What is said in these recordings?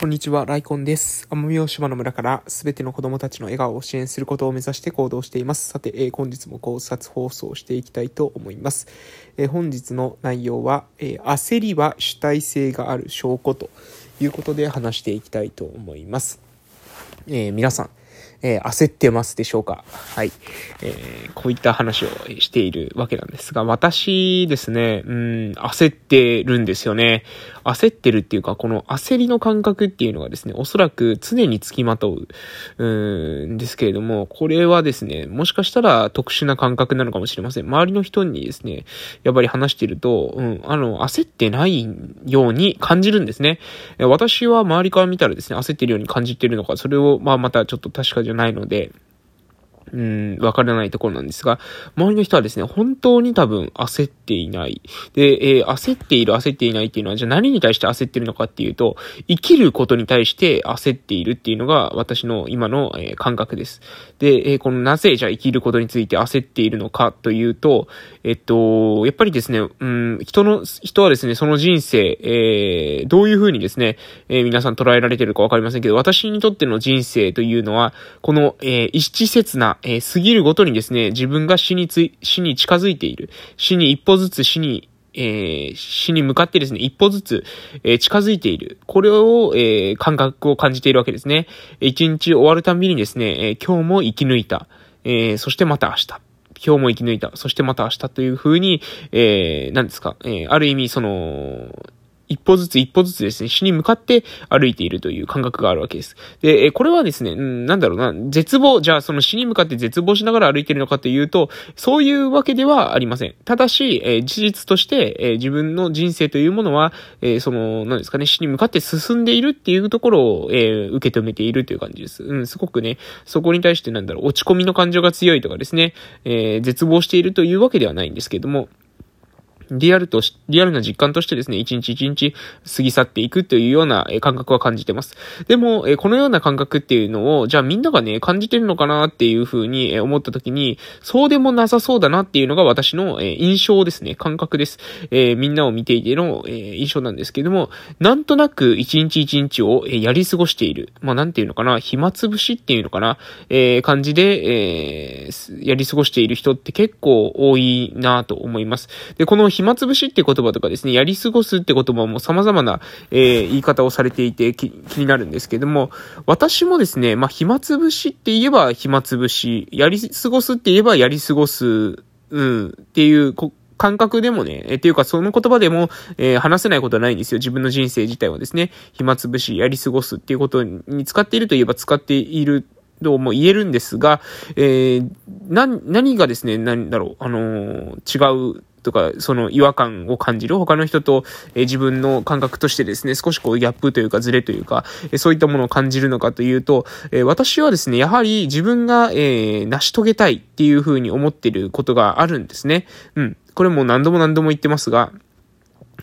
こんにちは、ライコンです。奄美大島の村からすべての子供たちの笑顔を支援することを目指して行動しています。さて、えー、本日も考察放送していきたいと思います。えー、本日の内容は、えー、焦りは主体性がある証拠ということで話していきたいと思います。え皆さん、えー、焦ってますでしょうか？はい。えー、こういった話をしているわけなんですが、私ですね、うん、焦ってるんですよね。焦ってるっていうか、この焦りの感覚っていうのがですね、おそらく常につきまとう、うんですけれども、これはですね、もしかしたら特殊な感覚なのかもしれません。周りの人にですね、やっぱり話してると、うん、あの、焦ってないように感じるんですね。私は周りから見たらですね、焦ってるように感じてるのか、それを、まあ、またちょっと確かにじゃないので、うん、わからないところなんですが、周りの人はですね、本当に多分焦っていない。で、えー、焦っている、焦っていないっていうのは、じゃあ何に対して焦ってるのかっていうと、生きることに対して焦っているっていうのが私の今の、えー、感覚です。で、えー、このなぜじゃあ生きることについて焦っているのかというと、えっと、やっぱりですね、うん、人の、人はですね、その人生、えー、どういうふうにですね、えー、皆さん捉えられてるかわかりませんけど、私にとっての人生というのは、この、えー、一致切な、えー、過ぎるごとにですね、自分が死につ死に近づいている。死に一歩ずつ死に、えー、死に向かってですね、一歩ずつ、えー、近づいている。これを、え、感覚を感じているわけですね。一日終わるたびにですね、え今日も生き抜いた。えそしてまた明日。今日も生き抜いた。そしてまた明日という風に、えー、何ですか、えー、ある意味、その、一歩ずつ一歩ずつですね、死に向かって歩いているという感覚があるわけです。で、えこれはですね、うん、なんだろうな、絶望、じゃあその死に向かって絶望しながら歩いているのかというと、そういうわけではありません。ただし、え、事実として、え、自分の人生というものは、え、その、何ですかね、死に向かって進んでいるっていうところを、え、受け止めているという感じです。うん、すごくね、そこに対してなんだろう、落ち込みの感情が強いとかですね、え、絶望しているというわけではないんですけども、リアルとし、リアルな実感としてですね、一日一日過ぎ去っていくというような感覚は感じてます。でも、このような感覚っていうのを、じゃあみんながね、感じてるのかなっていうふうに思った時に、そうでもなさそうだなっていうのが私の印象ですね、感覚です。えー、みんなを見ていての印象なんですけども、なんとなく一日一日をやり過ごしている。まあなんていうのかな、暇つぶしっていうのかな、えー、感じで、えー、やり過ごしている人って結構多いなと思います。で、この暇つぶしって言葉とかですね、やり過ごすって言葉も様々な、えー、言い方をされていて気になるんですけども、私もですね、まあ、暇つぶしって言えば暇つぶし、やり過ごすって言えばやり過ごす、うん、っていう、感覚でもね、えっていうかその言葉でも、えー、話せないことはないんですよ。自分の人生自体はですね、暇つぶし、やり過ごすっていうことに使っているといえば使っているとも言えるんですが、えー、な、何がですね、何だろう、あのー、違うとか、その違和感を感じる他の人と、え自分の感覚としてですね、少しこうギャップというかズレというか、えそういったものを感じるのかというと、え私はですね、やはり自分が、え成し遂げたいっていうふうに思ってることがあるんですね。うん。これも何度も何度も言ってますが、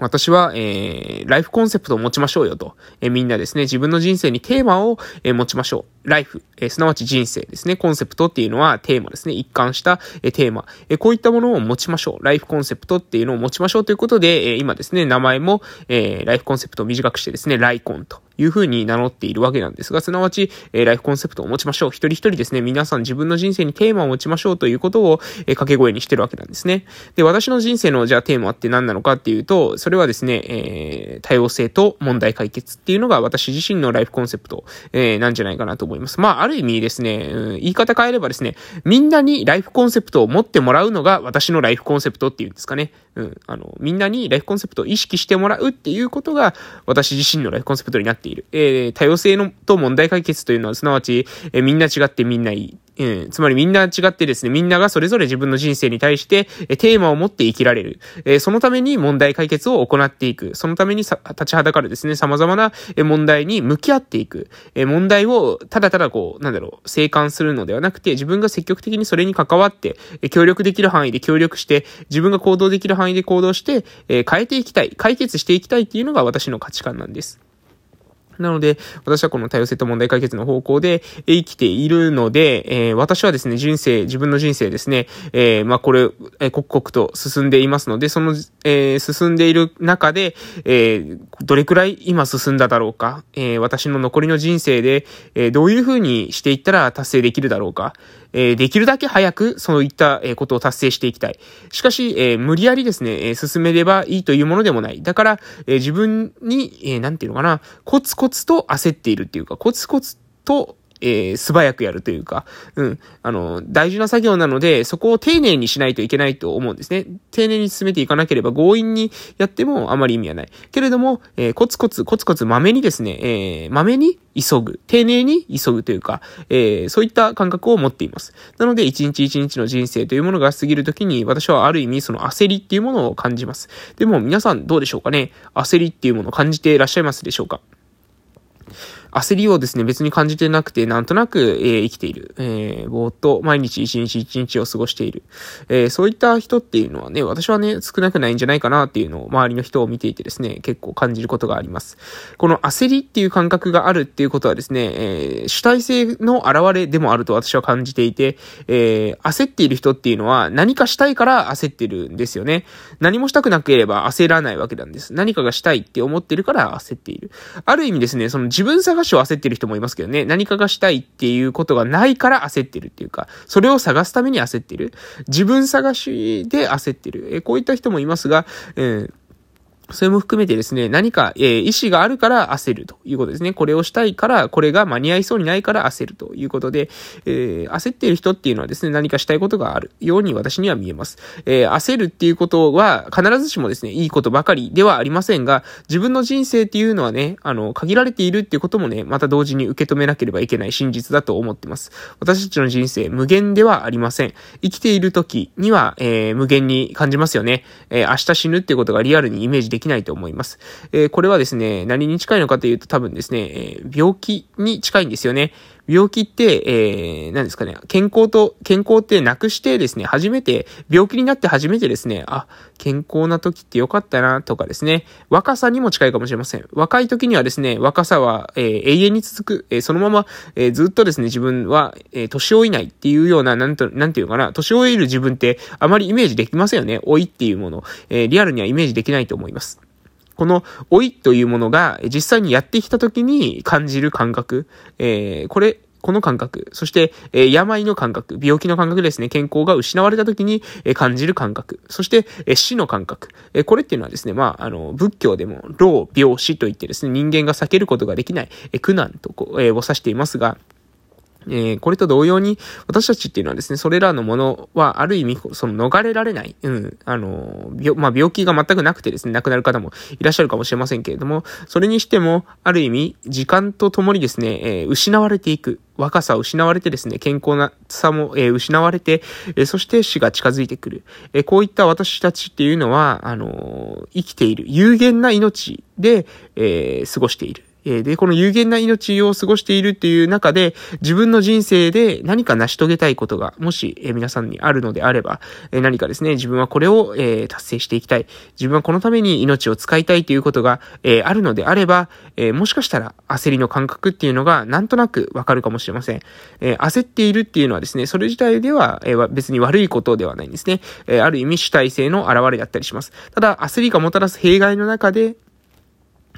私は、えー、ライフコンセプトを持ちましょうよと。えー、みんなですね、自分の人生にテーマを、えー、持ちましょう。ライフ、えー、すなわち人生ですね。コンセプトっていうのはテーマですね。一貫した、えー、テーマ、えー。こういったものを持ちましょう。ライフコンセプトっていうのを持ちましょうということで、えー、今ですね、名前も、えー、ライフコンセプトを短くしてですね、ライコンというふうに名乗っているわけなんですが、すなわち、えー、ライフコンセプトを持ちましょう。一人一人ですね、皆さん自分の人生にテーマを持ちましょうということを、えー、掛け声にしてるわけなんですね。で、私の人生のじゃあテーマって何なのかっていうと、それはですね、えー、多様性と問題解決っていうのが私自身のライフコンセプト、えー、なんじゃないかなと思います。まあ、ある意味ですね、言い方変えればですね、みんなにライフコンセプトを持ってもらうのが私のライフコンセプトっていうんですかね。うん、あの、みんなにライフコンセプトを意識してもらうっていうことが私自身のライフコンセプトになっている。えー、多様性のと問題解決というのは、すなわち、えー、みんな違ってみんないい。うん、つまりみんな違ってですね、みんながそれぞれ自分の人生に対して、えテーマを持って生きられる。えそのために問題解決を行っていく。そのために立ちはだかるですね、様々な問題に向き合っていく。え問題をただただこう、なんだろう、生還するのではなくて、自分が積極的にそれに関わって、え協力できる範囲で協力して、自分が行動できる範囲で行動して、え変えていきたい、解決していきたいっていうのが私の価値観なんです。なので、私はこの多様性と問題解決の方向で生きているので、えー、私はですね、人生、自分の人生ですね、えー、まあ、これ、えー、刻々と進んでいますので、その、えー、進んでいる中で、えー、どれくらい今進んだだろうか、えー、私の残りの人生で、えー、どういうふうにしていったら達成できるだろうか、え、できるだけ早くそういったことを達成していきたい。しかし、え、無理やりですね、え進めればいいというものでもない。だから、え、自分に、えー、なんていうのかな、コツコツと焦っているっていうか、コツコツと、えー、素早くやるというか、うん、あの、大事な作業なので、そこを丁寧にしないといけないと思うんですね。丁寧に進めていかなければ強引にやってもあまり意味はない。けれども、えー、コツコツ、コツコツ、まめにですね、えー、まめに急ぐ。丁寧に急ぐというか、えー、そういった感覚を持っています。なので、一日一日の人生というものが過ぎるときに、私はある意味その焦りっていうものを感じます。でも、皆さんどうでしょうかね？焦りっていうものを感じていらっしゃいますでしょうか？焦りをですね、別に感じてなくて、なんとなく、えー、生きている。えー、ぼーっと毎日一日一日を過ごしている。えー、そういった人っていうのはね、私はね、少なくないんじゃないかなっていうのを周りの人を見ていてですね、結構感じることがあります。この焦りっていう感覚があるっていうことはですね、えー、主体性の現れでもあると私は感じていて、えー、焦っている人っていうのは何かしたいから焦ってるんですよね。何もしたくなければ焦らないわけなんです。何かがしたいって思ってるから焦っている。ある意味ですね、その自分探しを焦ってる人もいますけどね、何かがしたいっていうことがないから焦ってるっていうか、それを探すために焦ってる。自分探しで焦ってる。えこういった人もいますが、えーそれも含めてですね、何か、えー、意思があるから焦るということですね。これをしたいから、これが間に合いそうにないから焦るということで、えー、焦っている人っていうのはですね、何かしたいことがあるように私には見えます。えー、焦るっていうことは必ずしもですね、いいことばかりではありませんが、自分の人生っていうのはね、あの、限られているっていうこともね、また同時に受け止めなければいけない真実だと思ってます。私たちの人生、無限ではありません。生きている時には、え、無限に感じますよね。え、明日死ぬっていうことがリアルにイメージできないと思います。えー、これはですね、何に近いのかというと多分ですね、えー、病気に近いんですよね。病気って、えー、何ですかね、健康と、健康ってなくしてですね、初めて、病気になって初めてですね、あ、健康な時ってよかったな、とかですね、若さにも近いかもしれません。若い時にはですね、若さは、えー、永遠に続く、えー、そのまま、えー、ずっとですね、自分は、えー、年老いないっていうような、なんと、なんていうかな、年老いる自分ってあまりイメージできませんよね。老いっていうもの、えー、リアルにはイメージできないと思います。この老いというものが実際にやってきた時に感じる感覚、えー、これ、この感覚、そして、えー、病の感覚、病気の感覚ですね、健康が失われた時に、えー、感じる感覚、そして、えー、死の感覚、えー、これっていうのはですね、まあ、あの、仏教でも、老、病、死といってですね、人間が避けることができない、えー、苦難とこう、えー、を指していますが、えー、これと同様に、私たちっていうのはですね、それらのものは、ある意味、その逃れられない、うん、あの、病、まあ、病気が全くなくてですね、亡くなる方もいらっしゃるかもしれませんけれども、それにしても、ある意味、時間とともにですね、えー、失われていく。若さを失われてですね、健康なさも、えー、失われて、えー、そして死が近づいてくる。えー、こういった私たちっていうのは、あの生きている、有限な命で、え過ごしている。えで、この有限な命を過ごしているっていう中で、自分の人生で何か成し遂げたいことが、もし、え皆さんにあるのであれば、え何かですね、自分はこれを、え達成していきたい。自分はこのために命を使いたいということが、えあるのであれば、えもしかしたら焦りの感覚っていうのがなんとなくわかるかもしれません。え焦っているっていうのはですね、それ自体では、え別に悪いことではないんですね。えある意味主体性の表れだったりします。ただ、焦りがもたらす弊害の中で、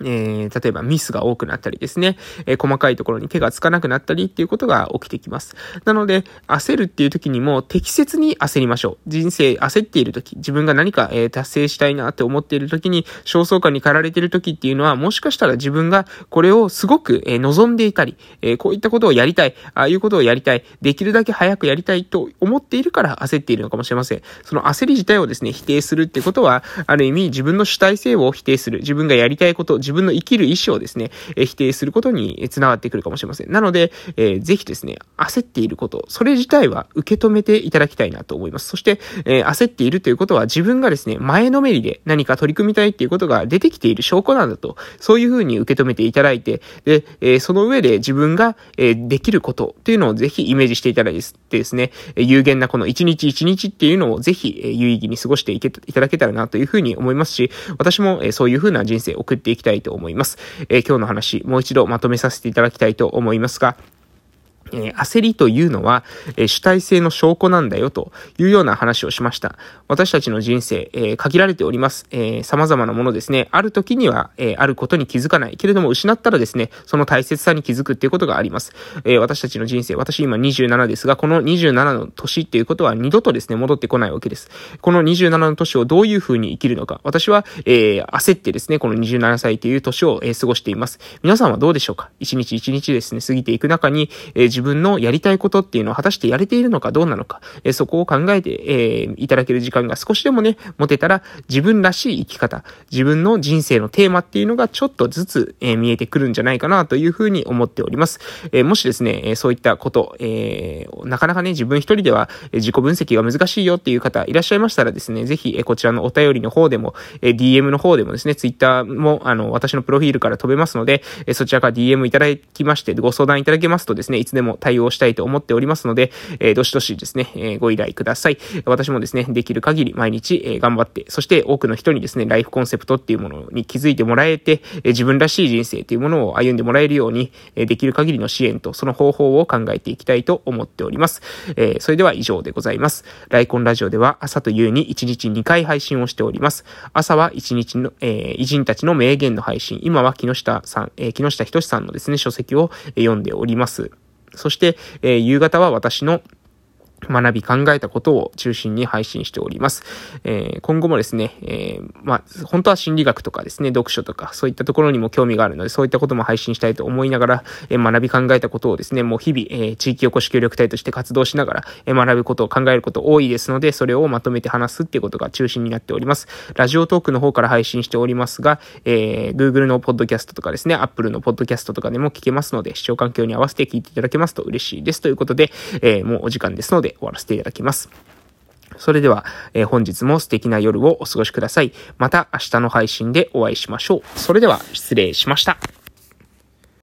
えー、例えばミスが多くなったりですね、えー、細かいところに手がつかなくなったりっていうことが起きてきます。なので、焦るっていう時にも適切に焦りましょう。人生焦っている時、自分が何か、えー、達成したいなって思っている時に、焦燥感に駆られている時っていうのは、もしかしたら自分がこれをすごく、え望んでいたり、えこういったことをやりたい、ああいうことをやりたい、できるだけ早くやりたいと思っているから焦っているのかもしれません。その焦り自体をですね、否定するってことは、ある意味自分の主体性を否定する。自分がやりたいこと、自分の生きる意思をですね、え否定することにつながってくるかもしれません。なので、えー、ぜひですね、焦っていること、それ自体は受け止めていただきたいなと思います。そして、えー、焦っているということは自分がですね、前のめりで何か取り組みたいっていうことが出てきている証拠なんだと、そういうふうに受け止めていただいて、で、えー、その上で自分が、えー、できることっていうのをぜひイメージしていただいてですね、有限なこの一日一日っていうのをぜひ、え有意義に過ごしていけいただけたらなというふうに思いますし、私も、えそういうふうな人生を送っていきたいたいと思います。えー、今日の話、もう一度まとめさせていただきたいと思いますが、えー、焦りというのは、えー、主体性の証拠なんだよというような話をしました。私たちの人生、えー、限られております。え様々なものですね。ある時には、えあることに気づかない。けれども、失ったらですね、その大切さに気づくっていうことがあります。え私たちの人生、私今27ですが、この27の年っていうことは二度とですね、戻ってこないわけです。この27の年をどういうふうに生きるのか。私は、え焦ってですね、この27歳という年を、え過ごしています。皆さんはどうでしょうか？一日一日ですね、過ぎていく中に、え自分分のやりたいことっていうのを果たしてやれているのかどうなのか、えそこを考えて、え、いただける時間が少しでもね、持てたら、自分らしい生き方、自分の人生のテーマっていうのがちょっとずつ、え、見えてくるんじゃないかなというふうに思っております。え、もしですね、えそういったこと、えなかなかね、自分一人では自己分析が難しいよっていう方いらっしゃいましたらですね、ぜひ、えこちらのお便りの方でも、え DM の方でもですね、Twitter も、あの、私のプロフィールから飛べますので、えそちらから DM いただきまして、ご相談いただけますとですね、いつでも対応したいと思っておりますので、えー、どしどしですね、えー、ご依頼ください。私もですね、できる限り毎日、えー、頑張って、そして多くの人にですね、ライフコンセプトっていうものに気づいてもらえて、えー、自分らしい人生っていうものを歩んでもらえるように、えー、できる限りの支援とその方法を考えていきたいと思っております。えー、それでは以上でございます。ライコンラジオでは朝と夕に1日2回配信をしております。朝は1日の、えー、偉人たちの名言の配信。今は木下さん、えー、木下仁さんのですね、書籍を読んでおります。そして、えー、夕方は私の学び考えたことを中心に配信しております。えー、今後もですね、えー、まあ、本当は心理学とかですね、読書とか、そういったところにも興味があるので、そういったことも配信したいと思いながら、えー、学び考えたことをですね、もう日々、え地域おこし協力隊として活動しながら、え学ぶことを考えること多いですので、それをまとめて話すっていうことが中心になっております。ラジオトークの方から配信しておりますが、え Google のポッドキャストとかですね、Apple のポッドキャストとかでも聞けますので、視聴環境に合わせて聞いていただけますと嬉しいです。ということで、えもうお時間ですので終わらせていただきます。それでは、えー、本日も素敵な夜をお過ごしください。また明日の配信でお会いしましょう。それでは失礼しました。